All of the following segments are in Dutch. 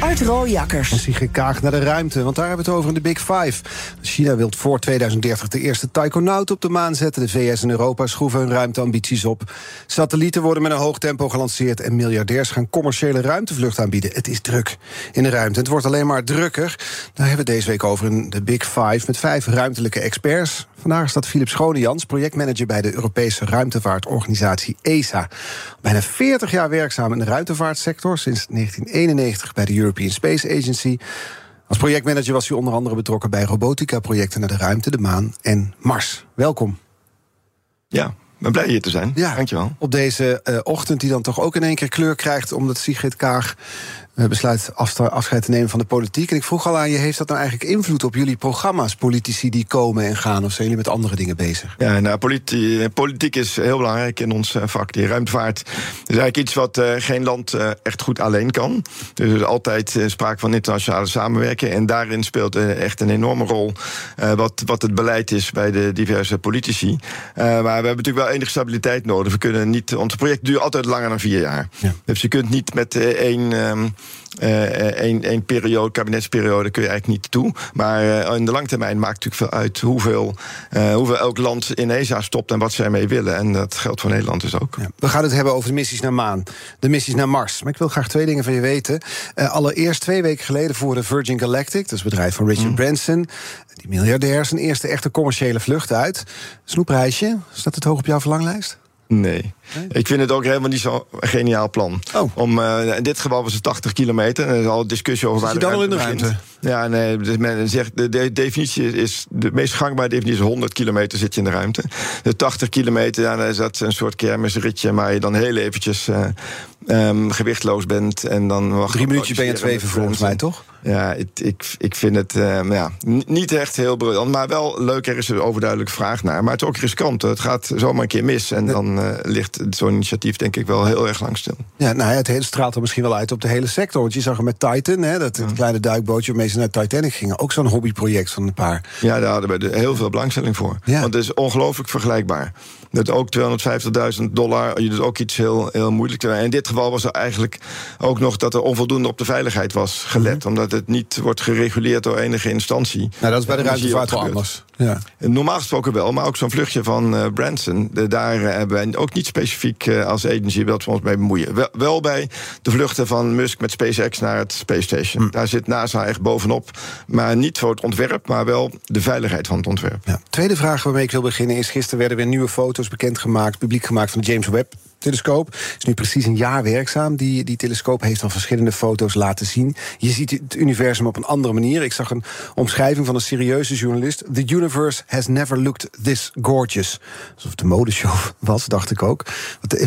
Art Rooijakkers. En Sigrid Kaag naar de ruimte, want daar hebben we het over in de Big Five. China wil voor 2030 de eerste taikonaut op de maan zetten. De VS en Europa schroeven hun ruimteambities op. Satellieten worden met een hoog tempo gelanceerd... en miljardairs gaan commerciële ruimtevlucht aanbieden. Het is druk in de ruimte. Het wordt alleen maar drukker. Daar hebben we deze week over in de Big Five... met vijf ruimtelijke experts. Vandaag staat Philip Schonejans, projectmanager... bij de Europese ruimtevaartorganisatie ESA. Bijna 40 jaar werkzaam in de ruimtevaartsector... sinds 1991 bij de European Space Agency... Als projectmanager was hij onder andere betrokken bij robotica-projecten naar de ruimte, de maan en Mars. Welkom. Ja, ben blij hier te zijn. Ja, Dankjewel. Op deze uh, ochtend die dan toch ook in één keer kleur krijgt... omdat Sigrid Kaag besluit afscheid te nemen van de politiek. En ik vroeg al aan je, heeft dat nou eigenlijk invloed op jullie programma's... politici die komen en gaan, of zijn jullie met andere dingen bezig? Ja, nou, politi politiek is heel belangrijk in ons vak. Die ruimtevaart is eigenlijk iets wat uh, geen land echt goed alleen kan. Dus er is altijd sprake van internationale samenwerking... en daarin speelt echt een enorme rol... wat, wat het beleid is bij de diverse politici. maar we hebben natuurlijk wel enige stabiliteit nodig. We kunnen niet, ons project duurt altijd langer dan vier jaar. Ja. Dus je kunt niet met één... Um, Eén uh, periode, kabinetsperiode kun je eigenlijk niet toe. Maar uh, in de langtermijn maakt het natuurlijk veel uit hoeveel, uh, hoeveel elk land in ESA stopt en wat zij mee willen. En dat geldt voor Nederland dus ook. Ja. We gaan het hebben over de missies naar maan, de missies naar Mars. Maar ik wil graag twee dingen van je weten. allereerst twee weken geleden voerde Virgin Galactic, dat is het bedrijf van Richard mm. Branson, die miljardair, zijn eerste echte commerciële vlucht uit. Snoepreisje, staat het hoog op jouw verlanglijst? Nee. nee. Ik vind het ook helemaal niet zo'n geniaal plan. Oh. Om, uh, in dit geval was het 80 kilometer. Er is al discussie over waar de dan al in de ruimte? Ja, nee. Dus men zegt, de, de, definitie is. De meest gangbare definitie is 100 kilometer zit je in de ruimte. De 80 kilometer, ja, dan is dat een soort kermisritje. Maar je dan heel eventjes uh, um, gewichtloos bent. En dan wacht Drie minuutjes ben je zweven volgens mij, toch? Ja, ik, ik, ik vind het uh, ja, niet echt heel briljant. Maar wel leuk, er is een overduidelijke vraag naar. Maar het is ook riskant. Het gaat zomaar een keer mis. En dan uh, ligt zo'n initiatief denk ik wel heel erg lang stil. Ja, nou ja, het straalt er misschien wel uit op de hele sector. Want je zag er met Titan, hè, dat ja. kleine duikbootje waarmee ze naar Titanic gingen. Ook zo'n hobbyproject van een paar. Ja, daar hadden we heel veel belangstelling voor. Ja. Want het is ongelooflijk vergelijkbaar. Dat ook 250.000 dollar, je doet ook iets heel, heel moeilijk. En in dit geval was er eigenlijk ook nog dat er onvoldoende op de veiligheid was gelet. Mm -hmm. Omdat het niet wordt gereguleerd door enige instantie. Nou, dat is bij de ruimtevaart wel anders. Ja. Normaal gesproken wel, maar ook zo'n vluchtje van uh, Branson. De, daar uh, hebben wij ook niet specifiek uh, als agency dat we ons mee bemoeien. Wel, wel, bij de vluchten van Musk met SpaceX naar het Space Station. Hm. Daar zit NASA echt bovenop. Maar niet voor het ontwerp, maar wel de veiligheid van het ontwerp. Ja. Tweede vraag waarmee ik wil beginnen is: gisteren werden weer nieuwe foto's bekendgemaakt, publiek gemaakt van de James Webb telescoop. Is nu precies een jaar werkzaam. Die, die telescoop heeft dan verschillende foto's laten zien. Je ziet het universum op een andere manier. Ik zag een omschrijving van een serieuze journalist. The universe has never looked this gorgeous. Alsof het een modeshow was, dacht ik ook.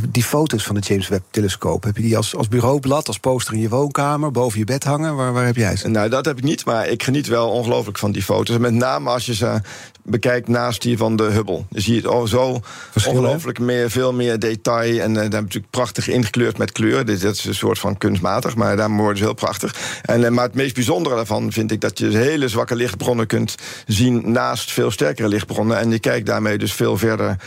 Die foto's van de James Webb telescoop, heb je die als, als bureaublad, als poster in je woonkamer, boven je bed hangen? Waar, waar heb jij ze? Nou, dat heb ik niet, maar ik geniet wel ongelooflijk van die foto's. Met name als je ze bekijkt naast die van de Hubble. Dan zie je het oh, zo ongelooflijk meer, veel meer detail. En uh, daar natuurlijk prachtig ingekleurd met kleur. Dit, dat is een soort van kunstmatig, maar daar worden ze heel prachtig. En, uh, maar het meest bijzondere daarvan vind ik dat je hele zwakke lichtbronnen kunt zien naast veel sterkere lichtbronnen. En je kijkt daarmee dus veel verder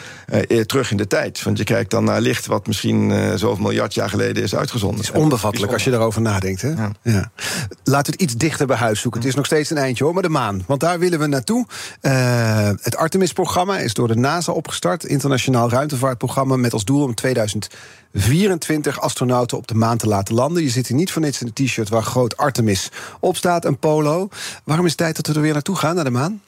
uh, terug in de tijd. Want je kijkt dan naar licht wat misschien zoveel miljard jaar geleden is uitgezonden. Het is onbevattelijk als je daarover nadenkt. Hè? Ja. We het iets dichter bij huis zoeken. Het is nog steeds een eindje hoor, maar de maan. Want daar willen we naartoe. Uh, het Artemis-programma is door de NASA opgestart. Internationaal ruimtevaartprogramma met als doel om 2024 astronauten op de maan te laten landen. Je zit hier niet voor niets in een t-shirt waar groot Artemis op staat, een polo. Waarom is het tijd dat we er weer naartoe gaan, naar de maan?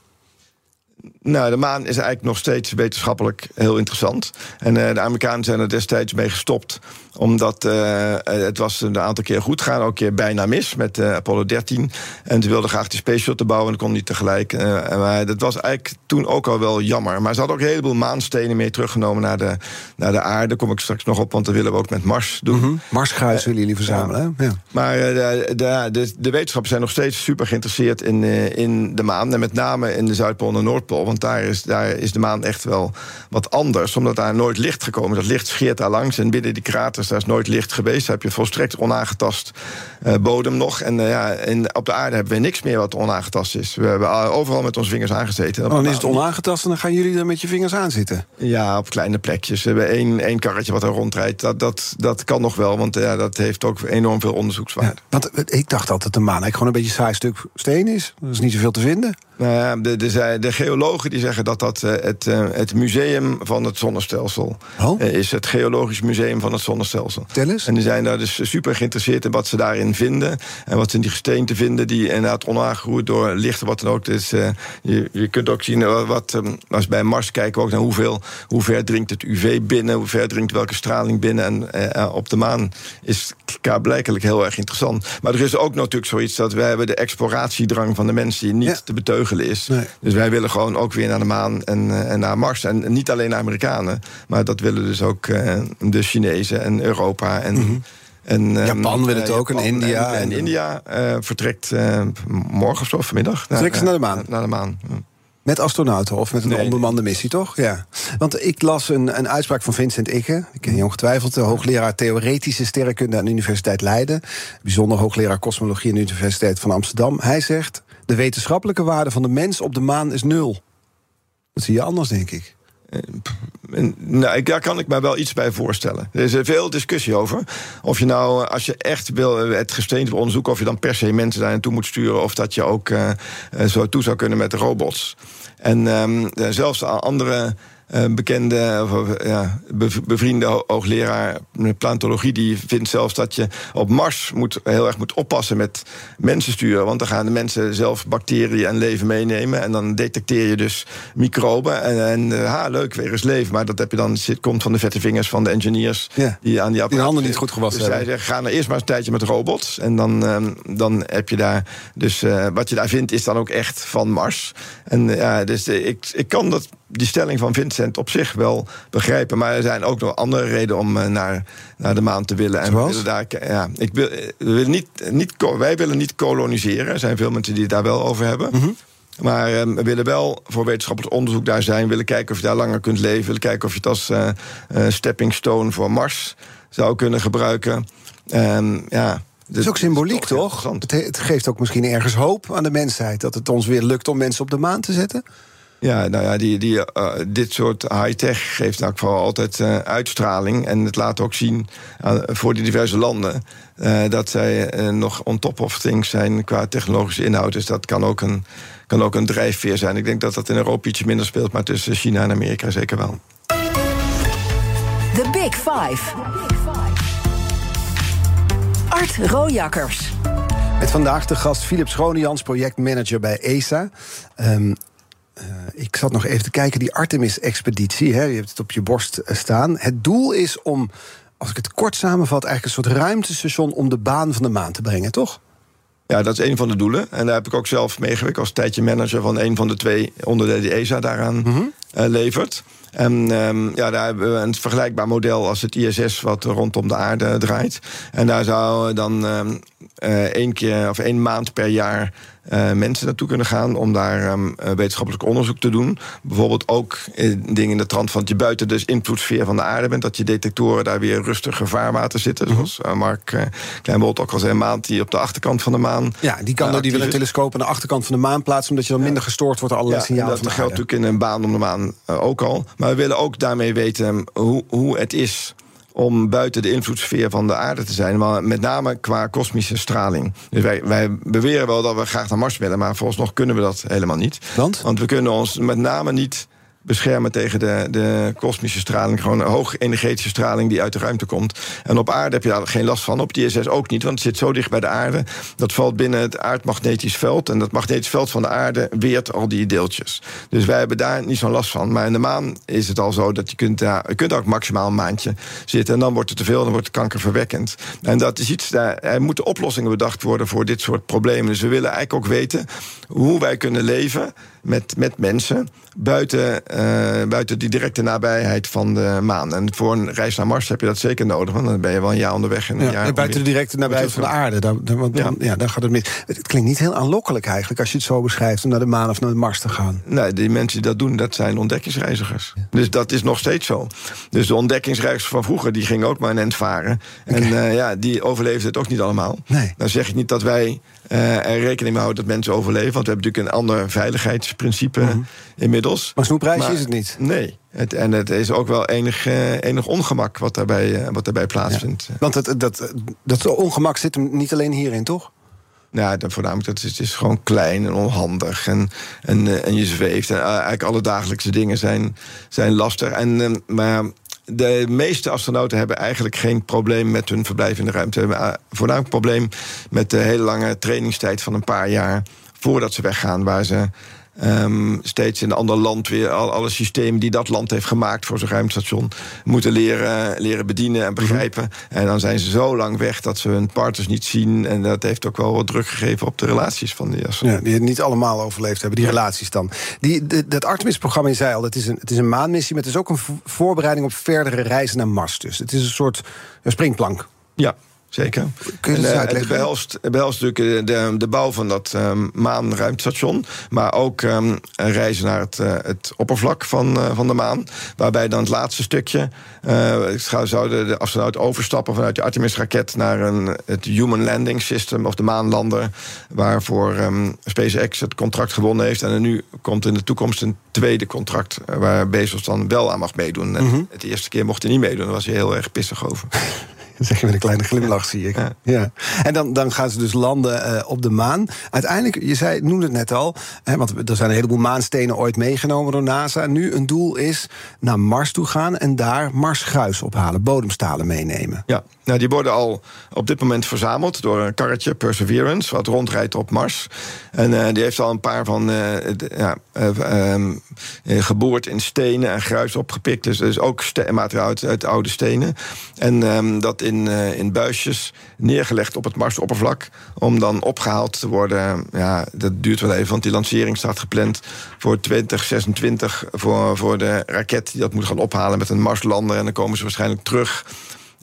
Nou, de maan is eigenlijk nog steeds wetenschappelijk heel interessant. En uh, de Amerikanen zijn er destijds mee gestopt Omdat uh, het was een aantal keer goed gegaan, ook een keer bijna mis met uh, Apollo 13. En ze wilden graag die Space Shuttle bouwen en dat kon niet tegelijk. maar dat was eigenlijk toen ook al wel jammer. Maar ze hadden ook een heleboel maanstenen mee teruggenomen naar de, naar de aarde. Daar kom ik straks nog op, want dat willen we ook met Mars doen. Mm Marskruis willen jullie verzamelen, ja. Maar de, de, de, de, wetenschappers zijn nog steeds super geïnteresseerd in, in de maan. En met name in de Zuidpool en de Noordpool. Want daar is, daar is de maan echt wel wat anders. Omdat daar nooit licht gekomen is. Dat licht scheert daar langs. En binnen die kraters, daar is nooit licht geweest. Daar heb je volstrekt onaangetast uh, bodem nog. En uh, ja, in, op de aarde hebben we niks meer wat onaangetast is. We hebben overal met onze vingers aangezeten. Oh, dan is het onaangetast en dan gaan jullie er met je vingers aan zitten? Ja, op kleine plekjes. We hebben één, één karretje wat er rondrijdt. Dat, dat, dat kan nog wel, want ja, dat heeft ook enorm veel onderzoekswaarde. Ja, want ik dacht altijd dat de maan eigenlijk gewoon een beetje saai stuk steen is. Er is niet zoveel te vinden. Nou de, de, de, geologen die zeggen dat dat uh, het, uh, het museum van het zonnestelsel oh? is. Het geologisch museum van het zonnestelsel. Tel eens. En die zijn daar dus super geïnteresseerd in wat ze daarin vinden. En wat ze in die gesteenten vinden die inderdaad onaangeroerd door licht wat dan ook. Dus je, je kunt ook zien wat, um, als bij Mars kijken we ook naar hoeveel, hoe ver dringt het UV binnen, hoe ver dringt welke straling binnen. En op de maan is blijkelijk heel erg interessant. Maar er is ook natuurlijk zoiets dat wij hebben de exploratiedrang van de mensen die niet te beteugelen is. Dus wij willen gewoon ook weer naar de maan en, uh, en naar Mars. En niet alleen de Amerikanen, maar dat willen dus ook uh, de Chinezen en Europa en. Mm -hmm. En, Japan wil het uh, ook, en India. En, en India vertrekt morgen of zo, vanmiddag. Vertrekken ze naar de maan? Naar de maan. Met astronauten of met een nee, onbemande missie, toch? Ja. Want ik las een, een uitspraak van Vincent Ikke. Ik ken je ongetwijfeld. De hoogleraar Theoretische Sterrenkunde aan de Universiteit Leiden. Bijzonder hoogleraar Kosmologie aan de Universiteit van Amsterdam. Hij zegt: De wetenschappelijke waarde van de mens op de maan is nul. Dat zie je anders, denk ik. Nou, daar kan ik me wel iets bij voorstellen. Er is veel discussie over. Of je nou, als je echt wil het gesteente onderzoeken, of je dan per se mensen daar naartoe moet sturen, of dat je ook zo toe zou kunnen met robots. En um, zelfs andere bekende, of, ja, bevriende hoogleraar plantologie... die vindt zelfs dat je op Mars moet, heel erg moet oppassen met mensen sturen. Want dan gaan de mensen zelf bacteriën en leven meenemen. En dan detecteer je dus microben. En, en ha, leuk, weer eens leven. Maar dat heb je dan, zit, komt van de vette vingers van de engineers... Ja. die aan die. Die handen niet goed gewassen dus hebben. zij zeggen, ga nou eerst maar een tijdje met robots. En dan, um, dan heb je daar... Dus uh, wat je daar vindt is dan ook echt van Mars. En ja, dus ik, ik kan dat die stelling van Vincent op zich wel begrijpen. Maar er zijn ook nog andere redenen om uh, naar, naar de maan te willen. En we willen daar, ja, ik wil, we willen niet, niet, wij willen niet koloniseren. Er zijn veel mensen die het daar wel over hebben. Mm -hmm. Maar uh, we willen wel voor wetenschappelijk onderzoek daar zijn. willen kijken of je daar langer kunt leven. willen kijken of je het als uh, stepping stone voor Mars zou kunnen gebruiken. Um, ja, het is ook symboliek, toch? Het, het, geeft ook misschien ergens hoop aan de mensheid... dat het ons weer lukt om mensen op de maan te zetten. Ja, nou ja, die, die, uh, dit soort high-tech geeft nou vooral altijd uh, uitstraling. En het laat ook zien uh, voor die diverse landen dat zij nog on top of things zijn qua technologische inhoud. Dus dat kan ook, een, kan ook een drijfveer zijn. Ik denk dat dat in Europa ietsje minder speelt, maar tussen China en Amerika zeker wel. The Big Five. Art Rojakkers. Met vandaag de gast Philip Schronejans, projectmanager bij ESA. Um, uh, ik zat nog even te kijken, die Artemis-expeditie, je hebt het op je borst eh, staan. Het doel is om, als ik het kort samenvat, eigenlijk een soort ruimtestation om de baan van de maan te brengen, toch? Ja, dat is een van de doelen. En daar heb ik ook zelf meegewerkt als tijdje manager van een van de twee onderdelen die ESA daaraan mm -hmm. uh, levert. En um, ja, daar hebben we een vergelijkbaar model als het ISS, wat rondom de aarde draait. En daar zou dan um, één keer of één maand per jaar uh, mensen naartoe kunnen gaan om daar um, wetenschappelijk onderzoek te doen. Bijvoorbeeld ook dingen in de trant van dat je buiten de invloedssfeer van de aarde bent, dat je detectoren daar weer rustig gevaarwater zitten. Mm -hmm. Zoals uh, Mark uh, Kleinbolt ook al zei, een maand die op de achterkant van de maan. Ja, die kan die wil een telescoop aan de achterkant van de maan plaatsen, omdat je dan minder gestoord wordt door allerlei ja, signalen. Dat geldt natuurlijk in een baan om de maan ook al. Maar we willen ook daarmee weten hoe, hoe het is om buiten de invloedssfeer van de aarde te zijn, maar met name qua kosmische straling. Dus wij, wij beweren wel dat we graag naar Mars willen, maar volgens nog kunnen we dat helemaal niet. Want? Want we kunnen ons met name niet beschermen tegen de, de kosmische straling. Gewoon hoog energetische straling die uit de ruimte komt. En op aarde heb je daar geen last van. Op de ISS ook niet, want het zit zo dicht bij de aarde. Dat valt binnen het aardmagnetisch veld. En dat magnetisch veld van de aarde weert al die deeltjes. Dus wij hebben daar niet zo'n last van. Maar in de maan is het al zo dat je kunt, ja, je kunt ook maximaal een maandje zitten. En dan wordt het te veel, dan wordt het kankerverwekkend. En dat is iets, daar, er moeten oplossingen bedacht worden voor dit soort problemen. Dus we willen eigenlijk ook weten hoe wij kunnen leven met, met mensen buiten, uh, buiten die directe nabijheid van de maan. En voor een reis naar Mars heb je dat zeker nodig, want dan ben je wel een jaar onderweg. En een ja, jaar buiten de directe nabijheid van de aarde. Dan, dan, dan, ja. dan gaat het mis. Het klinkt niet heel aanlokkelijk eigenlijk als je het zo beschrijft om naar de maan of naar de Mars te gaan. Nee, die mensen die dat doen, dat zijn ontdekkingsreizigers. Dus dat is nog steeds zo. Dus de ontdekkingsreizigers van vroeger, die gingen ook maar een end varen. Okay. En uh, ja, die overleefden het ook niet allemaal. Nee. Dan zeg ik niet dat wij uh, er rekening mee houden dat mensen overleven. Want we hebben natuurlijk een ander veiligheidsprincipe mm -hmm. inmiddels. Maar snoepreisje is het niet? Nee. Het, en het is ook wel enig, uh, enig ongemak wat daarbij, uh, wat daarbij plaatsvindt. Ja. Want het, dat, dat ongemak zit hem niet alleen hierin, toch? Dan voornamelijk, dat het is gewoon klein en onhandig. En, en, en je zweeft. En eigenlijk alle dagelijkse dingen zijn, zijn lastig. En, maar de meeste astronauten hebben eigenlijk geen probleem met hun verblijf in de ruimte. Hebben voornamelijk een probleem met de hele lange trainingstijd van een paar jaar voordat ze weggaan, waar ze um, steeds in een ander land weer al, alle systemen die dat land heeft gemaakt voor zijn ruimtestation moeten leren, leren bedienen en begrijpen. Mm -hmm. En dan zijn ze zo lang weg dat ze hun partners niet zien. En dat heeft ook wel wat druk gegeven op de relaties van die astronauten. Ja, die niet allemaal overleefd hebben, die relaties dan. Die, de, dat Artemis-programma, je zei al, het is, een, het is een maanmissie, maar het is ook een voorbereiding op verdere reizen naar Mars. Dus het is een soort een springplank. Ja, Zeker. Kun je en, uh, het behelst, natuurlijk de, de bouw van dat um, maanruimtestation. Maar ook um, reizen naar het, uh, het oppervlak van, uh, van de maan. Waarbij dan het laatste stukje. zouden de astronaut overstappen vanuit de Artemis-raket naar een, het Human Landing System of de maanlander. Waarvoor um, SpaceX het contract gewonnen heeft. En er nu komt in de toekomst een tweede contract. Waar Bezos dan wel aan mag meedoen. En mm -hmm. Het eerste keer mocht hij niet meedoen. Daar was hij heel erg pissig over. Zeg je met een kleine glimlach, zie ik. Ja. ja. En dan, dan gaan ze dus landen uh, op de maan. Uiteindelijk, je zei, noemde het net al... Hè, want er zijn een heleboel maanstenen ooit meegenomen door NASA. Nu een doel is naar Mars toe gaan... en daar Marsgruis ophalen, bodemstalen meenemen. Ja, nou, die worden al op dit moment verzameld... door een karretje, Perseverance, wat rondrijdt op Mars. En uh, die heeft al een paar van... Uh, ja, um, geboord in stenen en gruis opgepikt. Dus, dus ook materiaal uit, oude stenen. En um, dat in, in buisjes neergelegd op het Marsoppervlak. Om dan opgehaald te worden. Ja, dat duurt wel even, want die lancering staat gepland voor 2026. Voor, voor de raket die dat moet gaan ophalen met een Marslander. En dan komen ze waarschijnlijk terug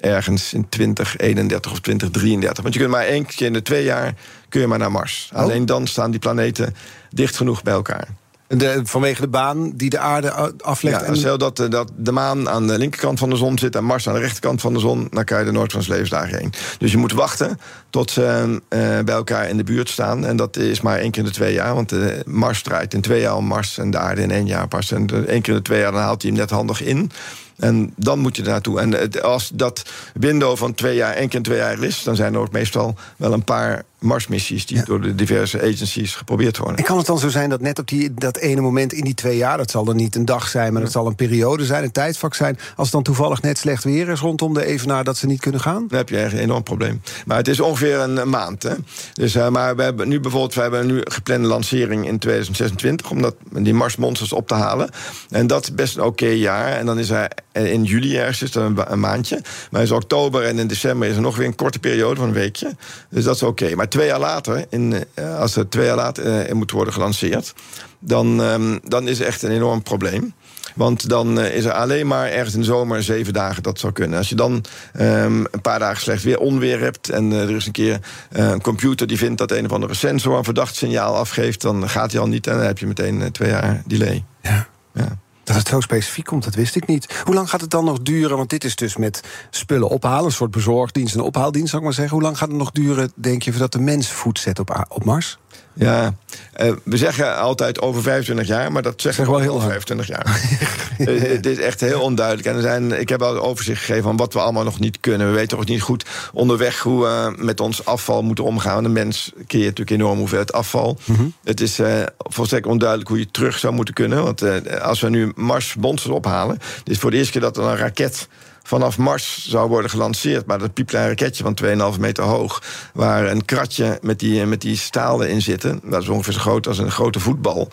ergens in 2031 of 2033. Want je kunt maar één keer in de twee jaar kun je maar naar Mars. Oh. Alleen dan staan die planeten dicht genoeg bij elkaar. De, vanwege de baan die de aarde aflegt. Ja, en... stel dat, dat de maan aan de linkerkant van de zon zit en Mars aan de rechterkant van de zon, dan kan je er nooit van zijn levensdagen heen. Dus je moet wachten tot ze uh, bij elkaar in de buurt staan. En dat is maar één keer in de twee jaar, want de Mars draait in twee jaar om Mars en de aarde in één jaar pas. En één keer in de twee jaar dan haalt hij hem net handig in. En dan moet je er naartoe. En als dat window van twee jaar, één keer twee jaar is, dan zijn er ook meestal wel een paar Marsmissies die ja. door de diverse agencies geprobeerd worden. En kan het dan zo zijn dat net op die, dat ene moment in die twee jaar, dat zal dan niet een dag zijn, maar dat zal een periode zijn, een tijdvak zijn, als het dan toevallig net slecht weer is rondom de evenaar dat ze niet kunnen gaan? Dan heb je echt een enorm probleem. Maar het is ongeveer een maand. Hè? Dus, uh, maar we hebben nu bijvoorbeeld, we hebben nu geplande lancering in 2026 om dat, die Marsmonsters op te halen. En dat is best een oké okay jaar. En dan is er in juli ergens is er een, een, maandje. Maar in oktober en in december is er nog weer een korte periode van een weekje. Dus dat is oké. Okay. Maar twee jaar later, in, uh, als er twee jaar later uh, moet worden gelanceerd, dan, um, dan is het echt een enorm probleem. Want dan uh, is er alleen maar ergens in de zomer zeven dagen dat zou kunnen. Als je dan um, een paar dagen slecht weer onweer hebt... en uh, er is een keer uh, een computer die vindt dat een of andere sensor... een verdacht signaal afgeeft, dan gaat hij al niet... en dan heb je meteen twee jaar delay. Ja. ja. Dat het zo specifiek komt, dat wist ik niet. Hoe lang gaat het dan nog duren? Want dit is dus met spullen ophalen, een soort bezorgdienst en ophaaldienst, zou ik maar zeggen. Hoe lang gaat het nog duren, denk je, voordat de mens voet zet op, op Mars? Ja, uh, we zeggen altijd over 25 jaar, maar dat zeggen we wel heel 25 jaar. uh, het is echt heel onduidelijk. En er zijn, ik heb al overzicht gegeven van wat we allemaal nog niet kunnen. We weten ook niet goed onderweg hoe we met ons afval moeten omgaan. De mens creëert natuurlijk enorm hoeveelheid afval. Mm -hmm. Het is uh, volstrekt onduidelijk hoe je terug zou moeten kunnen. Want als we nu Mars monsters ophalen. Dit is voor de eerste keer dat er een raket vanaf Mars zou worden gelanceerd. Maar dat piepklein raketje van 2,5 meter hoog... waar een kratje met die, met die stalen in zitten... dat is ongeveer zo groot als een grote voetbal...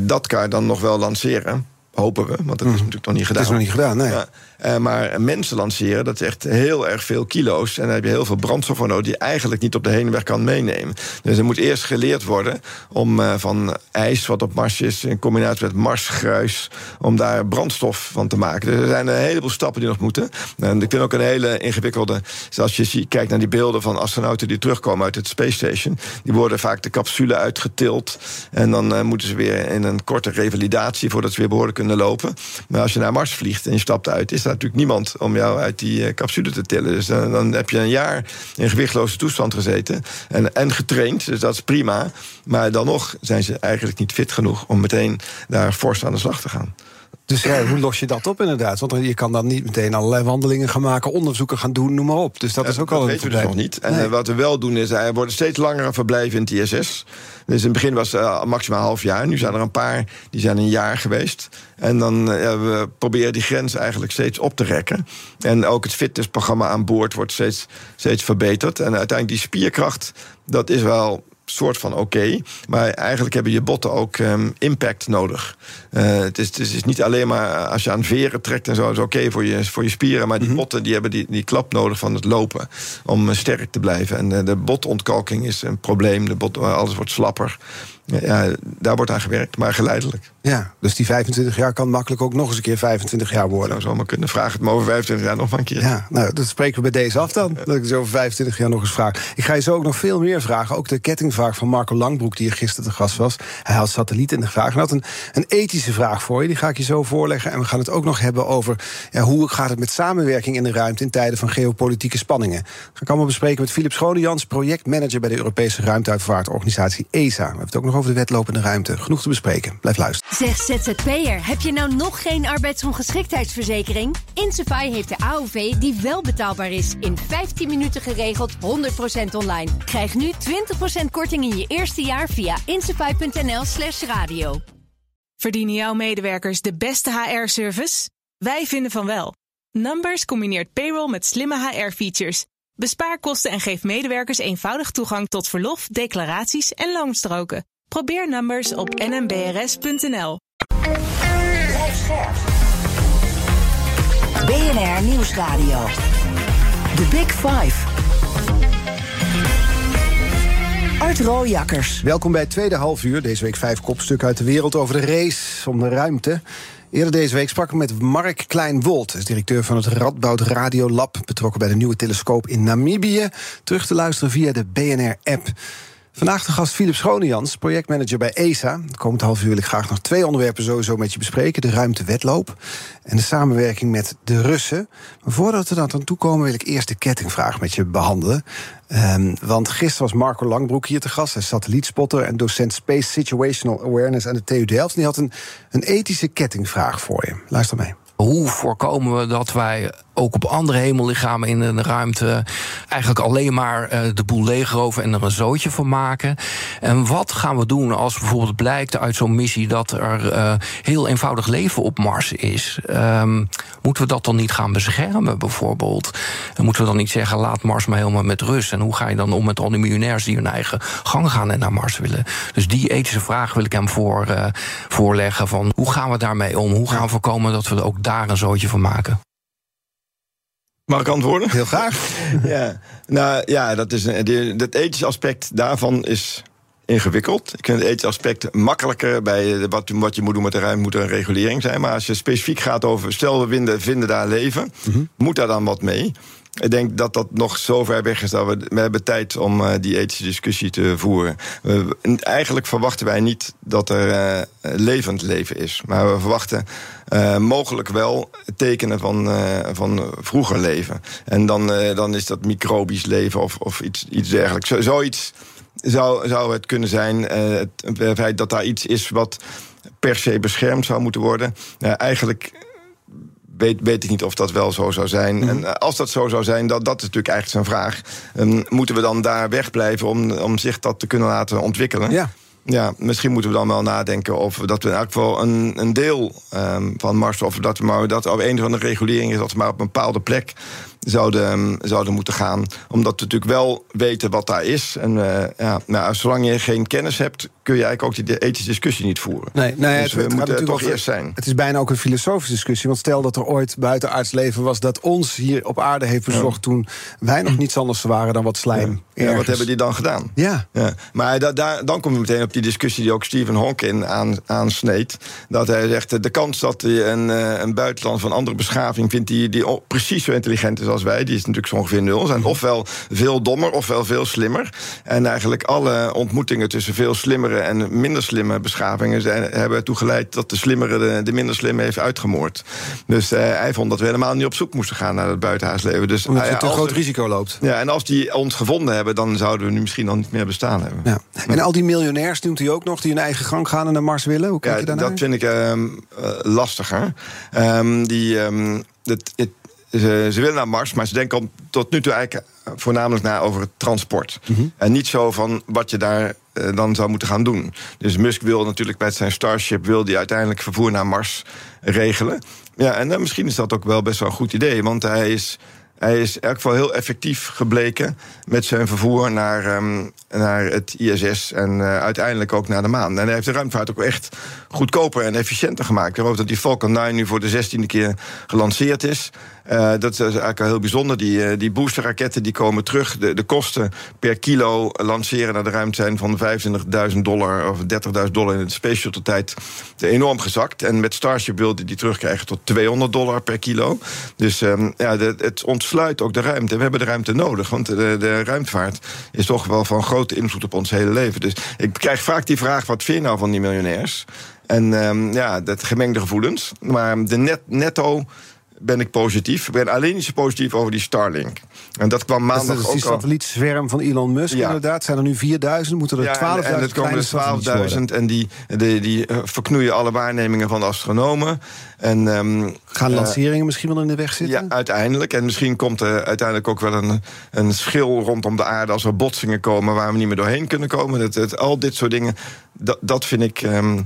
dat kan je dan nog wel lanceren. Hopen we, want dat is mhm. natuurlijk nog niet gedaan. Dat is nog niet gedaan, nee. Ja. Uh, maar mensen lanceren, dat is echt heel erg veel kilo's. En daar heb je heel veel brandstof voor nodig... die je eigenlijk niet op de heenweg kan meenemen. Dus er moet eerst geleerd worden om uh, van ijs, wat op Mars is... in combinatie met marsgruis, om daar brandstof van te maken. Dus er zijn een heleboel stappen die nog moeten. En ik vind ook een hele ingewikkelde... Zoals je kijkt naar die beelden van astronauten die terugkomen uit het Space Station... die worden vaak de capsule uitgetild... en dan uh, moeten ze weer in een korte revalidatie... voordat ze weer behoorlijk kunnen lopen. Maar als je naar Mars vliegt en je stapt uit... is dat natuurlijk niemand om jou uit die uh, capsule te tillen. Dus dan, dan, heb je een jaar in gewichtloze toestand gezeten en, en getraind. Dus dat is prima. Maar dan nog zijn ze eigenlijk niet fit genoeg om meteen daar fors aan de slag te gaan. Dus ja, hoe los je dat op inderdaad? Want je kan dan niet meteen allerlei wandelingen gaan maken... onderzoeken gaan doen, noem maar op. Dus dat is ook al een weten we dus nog niet. En eh, wat we wel doen is, er worden steeds langere verblijven in het ISS. Dus in het begin was het uh, maximaal half jaar. Nu zijn er een paar, die zijn een jaar geweest. En dan uh, we proberen die grens eigenlijk steeds op te rekken. En ook het fitnessprogramma aan boord wordt steeds, steeds verbeterd. En uiteindelijk die spierkracht, dat is wel soort van oké. maar eigenlijk hebben je botten ook um, impact nodig. Uh, het, is, het, is, niet alleen maar eh, als je aan veren trekt en zo, is oké voor, je, voor je spieren. Maar die mm botten die hebben die, die klap nodig van het lopen om uh, sterk te blijven. En uh, de botontkalking is een probleem. De bot, alles wordt slapper ja, daar wordt aan gewerkt, maar geleidelijk. Ja, dus die 25 jaar kan makkelijk ook nog eens een keer 25 jaar worden. zou zomaar kunnen. Vraag het me over 25 jaar nog een keer. Ja, nou, dat spreken we bij deze af dan. Dat ik zo over 25 jaar nog eens vraag. Ik ga je zo ook nog veel meer vragen. Ook de kettingvraag van Marco Langbroek, die hier gisteren te gast was. Hij had satellieten in de vraag. En had een, een ethische vraag voor je. Die ga ik je zo voorleggen. En we gaan het ook nog hebben over ja, hoe gaat het met samenwerking in de ruimte in tijden van geopolitieke spanningen. Dat ga ik allemaal bespreken met Philip Schonejans, projectmanager bij de Europese ruimteuitvaartorganisatie ESA. We hebben het ook nog over de wetlopende ruimte. Genoeg te bespreken. Blijf luisteren. Zeg ZZP'er, heb je nou nog geen arbeidsongeschiktheidsverzekering? Insafai heeft de AOV die wel betaalbaar is. In 15 minuten geregeld, 100% online. Krijg nu 20% korting in je eerste jaar via insafai.nl slash radio. Verdienen jouw medewerkers de beste HR-service? Wij vinden van wel. Numbers combineert payroll met slimme HR-features Bespaar kosten en geef medewerkers eenvoudig toegang tot verlof, declaraties en loonstroken. Probeer Numbers op nmbrs.nl. BNR Nieuwsradio. The Big Five. Art Rooijakkers. Welkom bij het tweede halfuur. Deze week vijf kopstukken uit de wereld over de race om de ruimte. Eerder deze week sprak ik met Mark Kleinwold, is directeur van het Radboud Radiolab, betrokken bij de nieuwe telescoop in Namibië. Terug te luisteren via de BNR-app. Vandaag de gast Philip Schonejans, projectmanager bij ESA. De komende half uur wil ik graag nog twee onderwerpen sowieso met je bespreken. De ruimtewetloop en de samenwerking met de Russen. Maar voordat we daar aan toe komen wil ik eerst de kettingvraag met je behandelen. Um, want gisteren was Marco Langbroek hier te gast. Hij is satellietspotter en docent Space Situational Awareness aan de TU Delft. En die had een, een ethische kettingvraag voor je. Luister mee. Hoe voorkomen we dat wij ook op andere hemellichamen in de ruimte eigenlijk alleen maar uh, de boel leegroven en er een zootje van maken. En wat gaan we doen als bijvoorbeeld blijkt uit zo'n missie dat er uh, heel eenvoudig leven op Mars is? Um, moeten we dat dan niet gaan beschermen, bijvoorbeeld? En moeten we dan niet zeggen, laat Mars maar helemaal met rust? En hoe ga je dan om met al die miljonairs die hun eigen gang gaan en naar Mars willen? Dus die ethische vraag wil ik hem voor, uh, voorleggen: van hoe gaan we daarmee om? Hoe gaan we voorkomen dat we ook daar een zootje van maken? Mag ik antwoorden? Heel graag. ja, nou ja, dat is een, het ethische aspect daarvan is ingewikkeld. Ik vind het ethische aspect makkelijker bij wat, wat je moet doen met de ruimte, moet er een regulering zijn. Maar als je specifiek gaat over, stel we vinden, vinden daar leven, mhm. moet daar dan wat mee? Ik denk dat dat nog zo ver weg is dat we, we hebben tijd om uh, die ethische discussie te voeren. We, eigenlijk verwachten wij niet dat er uh, levend leven is. Maar we verwachten uh, mogelijk wel tekenen van, van vroeger leven. En dan, dan is dat microbisch leven of, of iets, iets dergelijks. Zo, zoiets zou, zou het kunnen zijn. het feit dat daar iets is wat per se beschermd zou moeten worden. eigenlijk weet, weet ik niet of dat wel zo zou zijn. Mhm. En eh, als dat zo zou zijn, dat, dat is natuurlijk eigenlijk zijn vraag. Um, moeten we dan daar wegblijven om, om zich dat te kunnen laten ontwikkelen? Ja. ja, misschien moeten we dan wel nadenken of dat we in elk geval een, een deel um, van Mars, of dat we maar dat op een van de reguleringen is dat we maar op een bepaalde plek zouden, ehm, zouden moeten gaan. Omdat we natuurlijk wel weten wat daar is. En uh, ja, nou, zolang je geen kennis hebt, kun je eigenlijk ook die ethische discussie niet voeren. Nee, nee dus het, we moeten toch eerst zijn. Het is bijna ook een filosofische discussie. Want stel dat er ooit buitenaards leven was dat ons hier op aarde heeft bezorgd toen wij nog niets anders waren dan wat slijm. Ja, wat hebben die dan gedaan? Ja. Ja, maar da, daar, dan kom je meteen op die discussie die ook Stephen Hawking aan, aansneed. Dat hij zegt, eh, de kans dat hij een, eh, een buitenland van andere beschaving vindt... die, die precies zo intelligent is als wij, die is natuurlijk zo ongeveer nul. Zijn ofwel veel dommer, ofwel veel slimmer. En eigenlijk alle ontmoetingen tussen veel slimmere en minder slimme beschavingen... Zijn, hebben ertoe geleid dat de slimmere de, de minder slimme heeft uitgemoord. Dus eh, hij vond dat we helemaal niet op zoek moesten gaan naar het buitenhuisleven. Dus, Omdat ja, te als groot er- risico loopt. ja, en als die ons gevonden hebben, dan zouden we nu misschien al niet meer bestaan hebben. Ja. En al die miljonairs noemt hij ook nog die hun eigen gang gaan en naar Mars willen. Hoe kijk Ja, je daarnaar? dat vind ik ehm, eh, lastiger. Ehm, die, ehm, het, het- ze, ze willen naar Mars, maar ze denken tot nu toe eigenlijk eh, voornamelijk na over het transport. Mhm. En niet zo van wat je daar eh, dan zou moeten gaan doen. Dus Musk wil natuurlijk met zijn Starship wil die uiteindelijk vervoer naar Mars regelen. Ja, en dan misschien is dat ook wel best wel een goed idee, want hij is. Hij is in elk geval heel effectief gebleken met zijn vervoer naar, ehm, naar het ISS en eh, uiteindelijk ook naar de maan. En hij heeft de ruimtevaart ook echt goedkoper en efficiënter gemaakt. Ik geloof dat die Falcon 9 nu voor de zestiende keer gelanceerd is. Eh, dat is eigenlijk al heel bijzonder. Die, eh, die boosterraketten die komen terug. De, de kosten per kilo lanceren naar de ruimte zijn van 25.000 dollar of 30.000 dollar in de Space Shuttle tijd enorm gezakt. En met Starship wilde die terugkrijgen tot 200 dollar per kilo. Dus ehm, ja, het ontsluit ook de ruimte. We hebben de ruimte nodig, want de, de ruimtevaart is toch wel van grote invloed op ons hele leven. Dus ik krijg vaak die vraag: wat vind je nou van die miljonairs? En ehm, ja, dat gemengde gevoelens. Maar de net, netto ben ik positief. Ik ben alleen niet zo positief over die Starlink. En dat kwam Dat is maandag dus die satellietzwerm van Elon Musk Ja. inderdaad. Zijn er nu 4000, moeten er Ja, 12.000 en, en het komen kleine er satellietjes worden. 12.000 en die, die, die eh, verknoeien alle waarnemingen van de astronomen. En, ehm, Gaan eh, lanceringen misschien wel in de weg zitten? ja, uiteindelijk. En misschien komt er uiteindelijk ook wel een, een schil rondom de aarde als er botsingen komen waar we niet meer doorheen kunnen komen. Dat, dat, al dit soort dingen, dat, dat vind ik. ehm,